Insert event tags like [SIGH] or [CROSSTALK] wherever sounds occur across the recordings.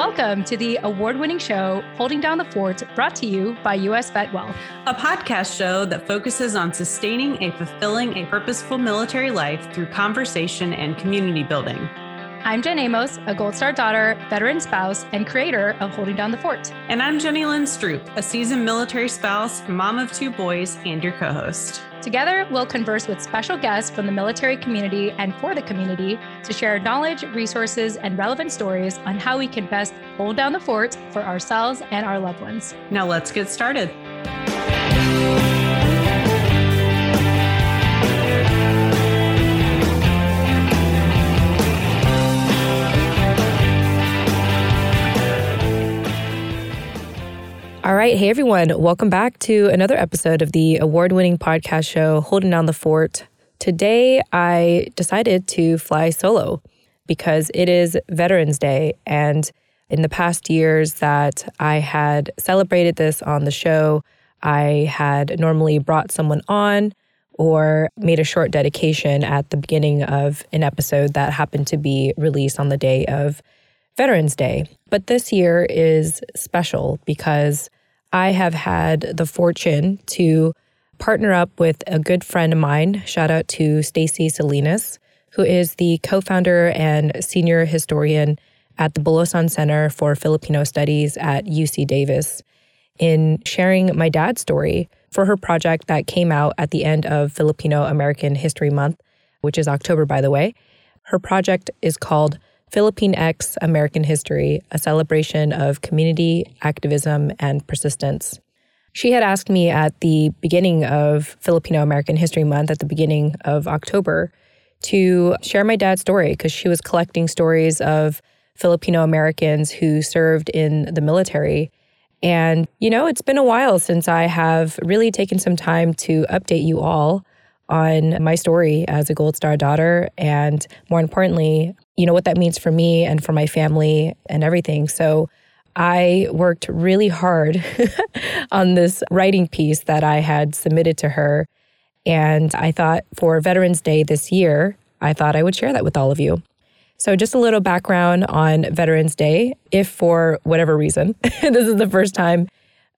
Welcome to the award winning show, Holding Down the Fort, brought to you by US Vet Wealth, a podcast show that focuses on sustaining a fulfilling, a purposeful military life through conversation and community building. I'm Jen Amos, a Gold Star daughter, veteran spouse, and creator of Holding Down the Fort. And I'm Jenny Lynn Stroop, a seasoned military spouse, mom of two boys, and your co host. Together, we'll converse with special guests from the military community and for the community to share knowledge, resources, and relevant stories on how we can best hold down the fort for ourselves and our loved ones. Now, let's get started. Hey, everyone. Welcome back to another episode of the award winning podcast show, Holding Down the Fort. Today, I decided to fly solo because it is Veterans Day. And in the past years that I had celebrated this on the show, I had normally brought someone on or made a short dedication at the beginning of an episode that happened to be released on the day of Veterans Day. But this year is special because I have had the fortune to partner up with a good friend of mine. Shout out to Stacy Salinas, who is the co-founder and senior historian at the Bulosan Center for Filipino Studies at UC Davis in sharing my dad's story for her project that came out at the end of Filipino American History Month, which is October, by the way. Her project is called Philippine X American History, a celebration of community, activism, and persistence. She had asked me at the beginning of Filipino American History Month, at the beginning of October, to share my dad's story because she was collecting stories of Filipino Americans who served in the military. And, you know, it's been a while since I have really taken some time to update you all on my story as a Gold Star daughter and more importantly, you know, what that means for me and for my family and everything. So I worked really hard [LAUGHS] on this writing piece that I had submitted to her. And I thought for Veterans Day this year, I thought I would share that with all of you. So, just a little background on Veterans Day. If for whatever reason, [LAUGHS] this is the first time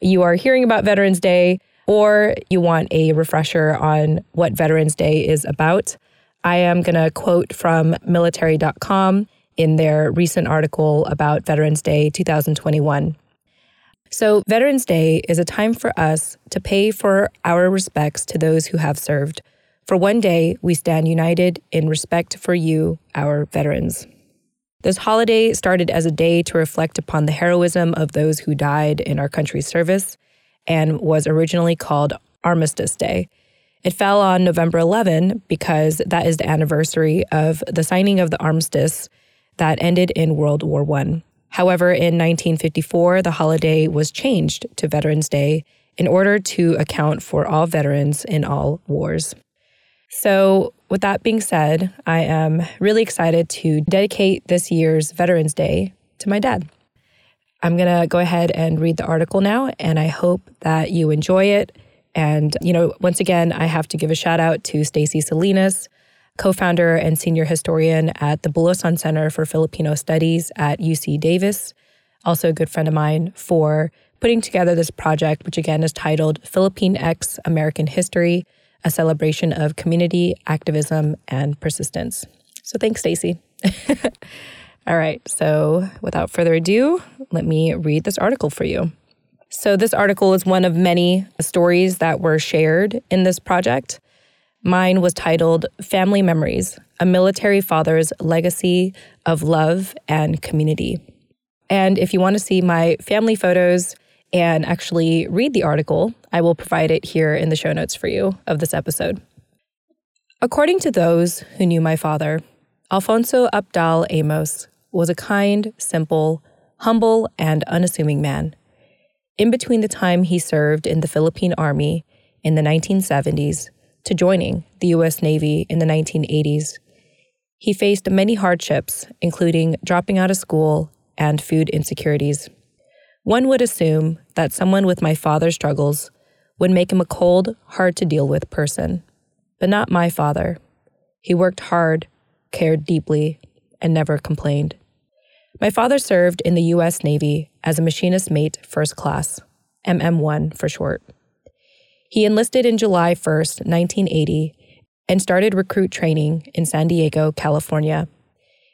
you are hearing about Veterans Day, or you want a refresher on what Veterans Day is about, I am going to quote from military.com in their recent article about Veterans Day 2021. So, Veterans Day is a time for us to pay for our respects to those who have served. For one day, we stand united in respect for you, our veterans. This holiday started as a day to reflect upon the heroism of those who died in our country's service and was originally called Armistice Day. It fell on November 11 because that is the anniversary of the signing of the armistice that ended in World War I. However, in 1954, the holiday was changed to Veterans Day in order to account for all veterans in all wars. So, with that being said, I am really excited to dedicate this year's Veterans Day to my dad. I'm going to go ahead and read the article now, and I hope that you enjoy it. And, you know, once again, I have to give a shout out to Stacy Salinas, co founder and senior historian at the Bulosan Center for Filipino Studies at UC Davis, also a good friend of mine, for putting together this project, which again is titled Philippine X American History, a celebration of community, activism, and persistence. So thanks, Stacy. [LAUGHS] All right, so without further ado, let me read this article for you. So, this article is one of many stories that were shared in this project. Mine was titled Family Memories A Military Father's Legacy of Love and Community. And if you want to see my family photos and actually read the article, I will provide it here in the show notes for you of this episode. According to those who knew my father, Alfonso Abdal Amos was a kind, simple, humble, and unassuming man. In between the time he served in the Philippine Army in the 1970s to joining the U.S. Navy in the 1980s, he faced many hardships, including dropping out of school and food insecurities. One would assume that someone with my father's struggles would make him a cold, hard to deal with person. But not my father. He worked hard, cared deeply, and never complained. My father served in the U.S. Navy as a machinist mate first class, MM1 for short. He enlisted in July 1st, 1980, and started recruit training in San Diego, California.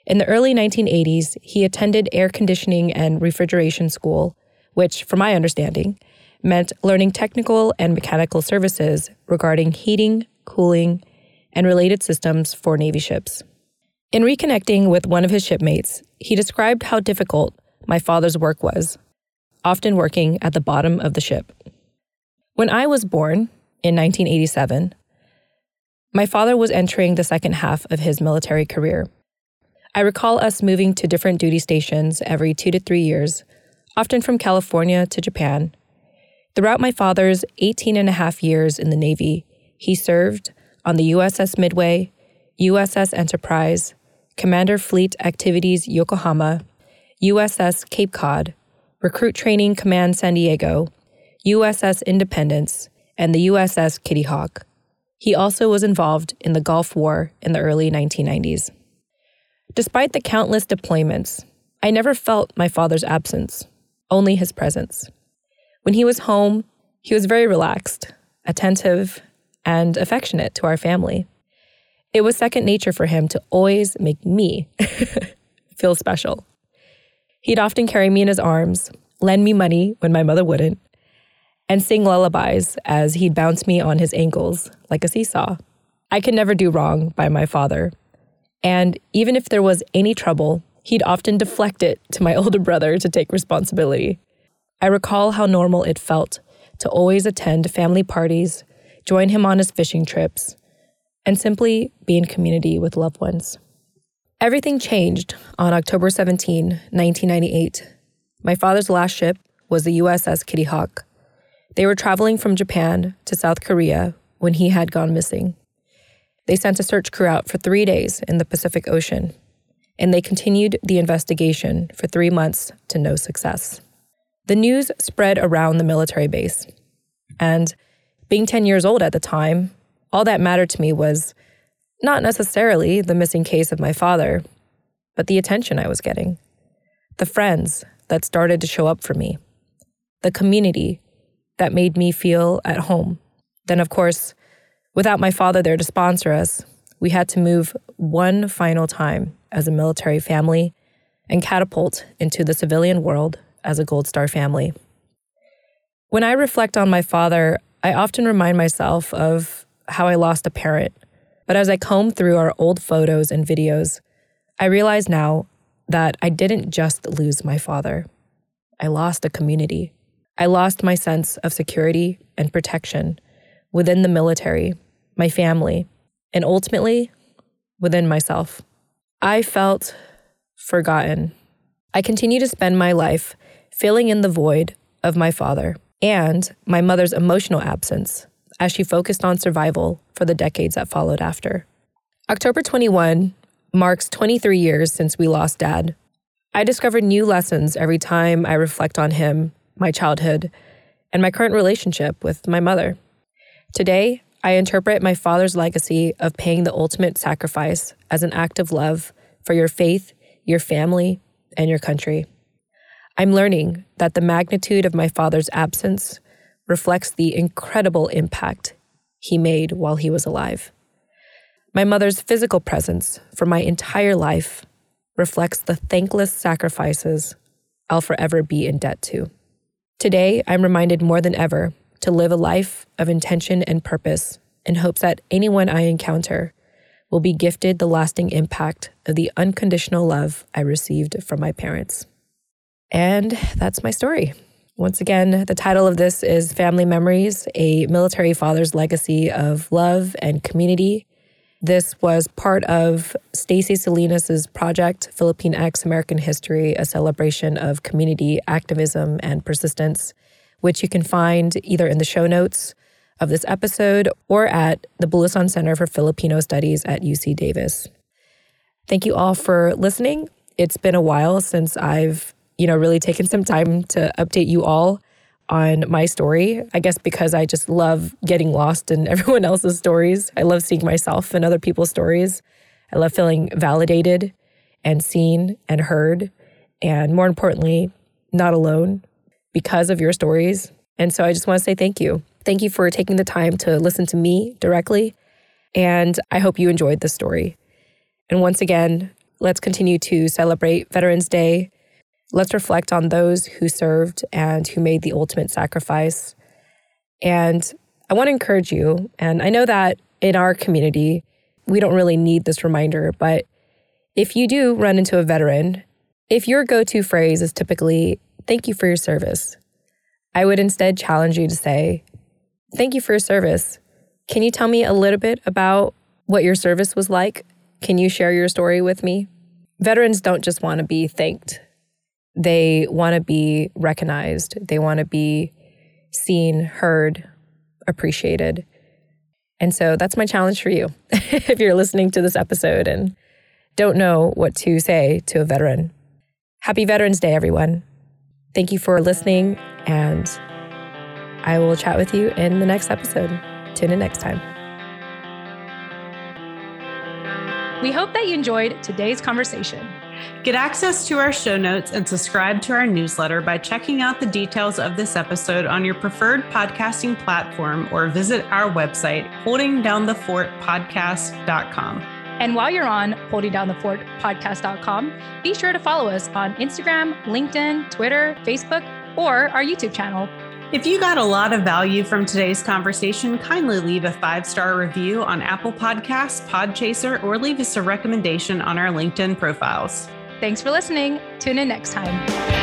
In the early 1980s, he attended air conditioning and refrigeration school, which, from my understanding, meant learning technical and mechanical services regarding heating, cooling, and related systems for Navy ships. In reconnecting with one of his shipmates, he described how difficult my father's work was, often working at the bottom of the ship. When I was born in 1987, my father was entering the second half of his military career. I recall us moving to different duty stations every two to three years, often from California to Japan. Throughout my father's 18 and a half years in the Navy, he served on the USS Midway, USS Enterprise, Commander Fleet Activities Yokosuka, USS Cape Cod, Recruit Training Command San Diego, USS Independence, and the USS Kitty Hawk. He also was involved in the Gulf War in the early 1990s. Despite the countless deployments, I never felt my father's absence, only his presence. When he was home, he was very relaxed, attentive, and affectionate to our family. It was second nature for him to always make me [LAUGHS] feel special. He'd often carry me in his arms, lend me money when my mother wouldn't, and sing lullabies as he'd bounce me on his ankles like a seesaw. I could never do wrong by my father. And even if there was any trouble, he'd often deflect it to my [LAUGHS] older brother to take responsibility. I recall how normal it felt to always attend family parties join him on his fishing trips, and simply be in community with loved ones. Everything changed on October 17, 1998. My father's last ship was the USS Kitty Hawk. They were traveling from Japan to South Korea when he had gone missing. They sent a search crew out for three days in the Pacific Ocean, and they continued the investigation for three months to no success. The news spread around the military base, and being 10 years old at the time, all that mattered to me was not necessarily the missing case of my father, but the attention I was getting, the friends that started to show up for me, the community that made me feel at home. Then, of course, without my father there to sponsor us, we had to move one final time as a military family and catapult into the civilian world as a Gold Star family. When I reflect on my father, I often remind myself of how I lost a parent. But as I combed through our old photos and videos, I realize now that I didn't just lose my father. I lost a community. I lost my sense of security and protection within the military, my family, and ultimately within myself. I felt forgotten. I continue to spend my life filling in the void of my father and my mother's emotional absence as she focused on survival for the decades that followed after. October 21 marks 23 years since we lost dad. I discover new lessons every time I reflect on him, my childhood, and my current relationship with my mother. Today, I interpret my father's legacy of paying the ultimate sacrifice as an act of love for your faith, your family, and your country. I'm learning that the magnitude of my father's absence reflects the incredible impact he made while he was alive. My mother's physical presence for my entire life reflects the thankless sacrifices I'll forever be in debt to. Today, I'm reminded more than ever to live a life of intention and purpose in hopes that anyone I encounter will be gifted the lasting impact of the unconditional love I received from my parents. And that's my story. Once again, the title of this is Family Memories A Military Father's Legacy of Love and Community. This was part of Stacy Salinas' project, Philippine X American History, a celebration of community activism and persistence, which you can find either in the show notes of this episode or at the Bulosan Center for Filipino Studies at UC Davis. Thank you all for listening. It's been a while since I've you know, really taken some time to update you all on my story. I guess because I just love getting lost in [LAUGHS] everyone else's stories. I love seeing myself in other people's stories. I love feeling validated and seen and heard and more importantly, not alone because of your stories. And so I just want to say thank you. Thank you for taking the time to listen to me directly. And I hope you enjoyed this story. And once again, let's continue to celebrate Veterans Day. Let's reflect on those who served and who made the ultimate sacrifice. And I want to encourage you, and I know that in our community, we don't really need this reminder, but if you do run into a veteran, if your go to phrase is typically, thank you for your service, I would instead challenge you to say, thank you for your service. Can you tell me a little bit about what your service was like? Can you share your story with me? Veterans don't just want to be thanked, they want to be recognized, they want to be seen, heard, appreciated. And so that's my challenge for you. [LAUGHS] if you're listening to this episode and don't know what to say to a veteran, happy Veterans Day, everyone. Thank you for listening, and I will chat with you in the next episode. Tune in next time. We hope that you enjoyed today's conversation. Get access to our show notes and subscribe to our newsletter by checking out the details of this episode on your preferred podcasting platform or visit our website, holdingdownthefortpodcast.com. And while you're on holdingdownthefortpodcast.com, be sure to follow us on Instagram, LinkedIn, Twitter, Facebook, or our YouTube channel. If you got a lot of value from today's conversation, kindly leave a five star review on Apple Podcasts, Podchaser, or leave us a recommendation on our LinkedIn profiles. Thanks for listening. Tune in next time.